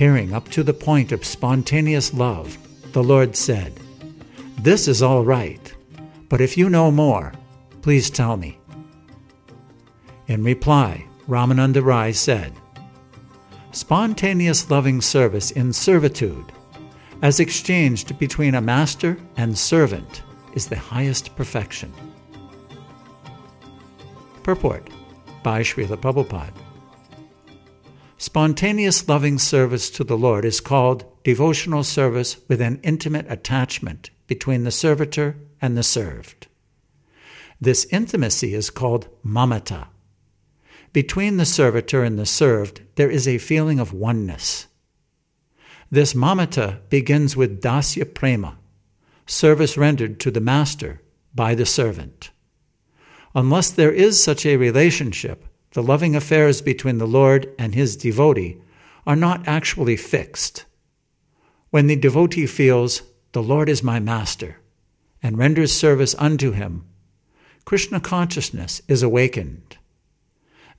Hearing up to the point of spontaneous love, the Lord said, This is all right, but if you know more, please tell me. In reply, Ramananda Rai said, Spontaneous loving service in servitude, as exchanged between a master and servant, is the highest perfection. Purport by Srila Prabhupada. Spontaneous loving service to the Lord is called devotional service with an intimate attachment between the servitor and the served. This intimacy is called mamata. Between the servitor and the served, there is a feeling of oneness. This mamata begins with dasya prema, service rendered to the master by the servant. Unless there is such a relationship, the loving affairs between the Lord and his devotee are not actually fixed. When the devotee feels, The Lord is my master, and renders service unto him, Krishna consciousness is awakened.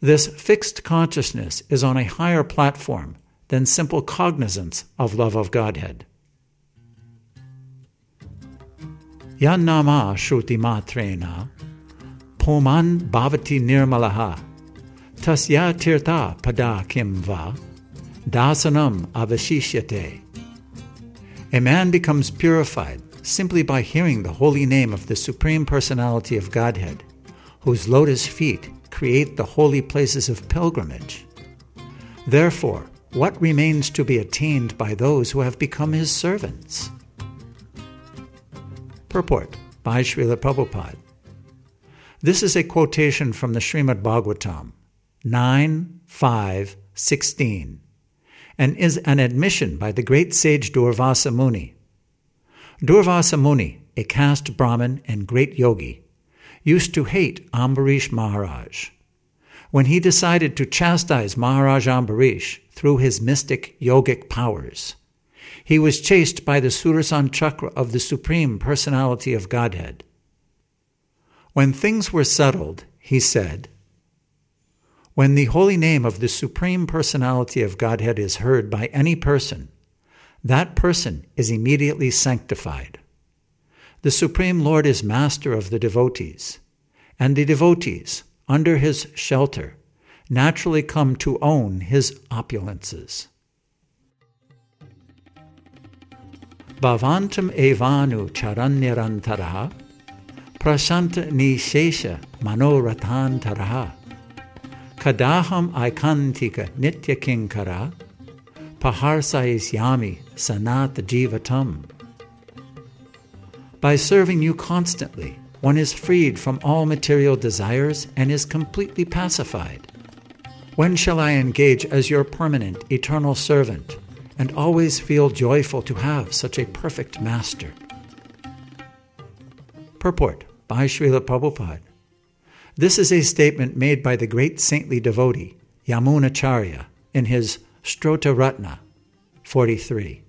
This fixed consciousness is on a higher platform than simple cognizance of love of Godhead. Yannama Shruti Matrena Poman Bhavati Nirmalaha Tasya tirtha pada kim va, dasanam avashishyate. A man becomes purified simply by hearing the holy name of the Supreme Personality of Godhead, whose lotus feet create the holy places of pilgrimage. Therefore, what remains to be attained by those who have become his servants? Purport by Srila Prabhupada. This is a quotation from the Srimad Bhagavatam, 9, 5, 16, and is an admission by the great sage Durvasa Muni. Durvasa Muni, a caste Brahmin and great yogi, used to hate Ambarish Maharaj. When he decided to chastise Maharaj Ambarish through his mystic yogic powers, he was chased by the Sudarshan Chakra of the Supreme Personality of Godhead. When things were settled, he said, when the holy name of the Supreme Personality of Godhead is heard by any person, that person is immediately sanctified. The Supreme Lord is master of the devotees, and the devotees, under his shelter, naturally come to own his opulences. Bhavantam evanu charanyarantaraha prasanta nishesha manorathantaraha Kadaham Aikantika Nitya Kinkara Paharsaisyami Sanat Jivatam. By serving you constantly, one is freed from all material desires and is completely pacified. When shall I engage as your permanent, eternal servant and always feel joyful to have such a perfect master? Purport by Srila Prabhupada. This is a statement made by the great saintly devotee, Yamunacharya, in his Stotra Ratna 43.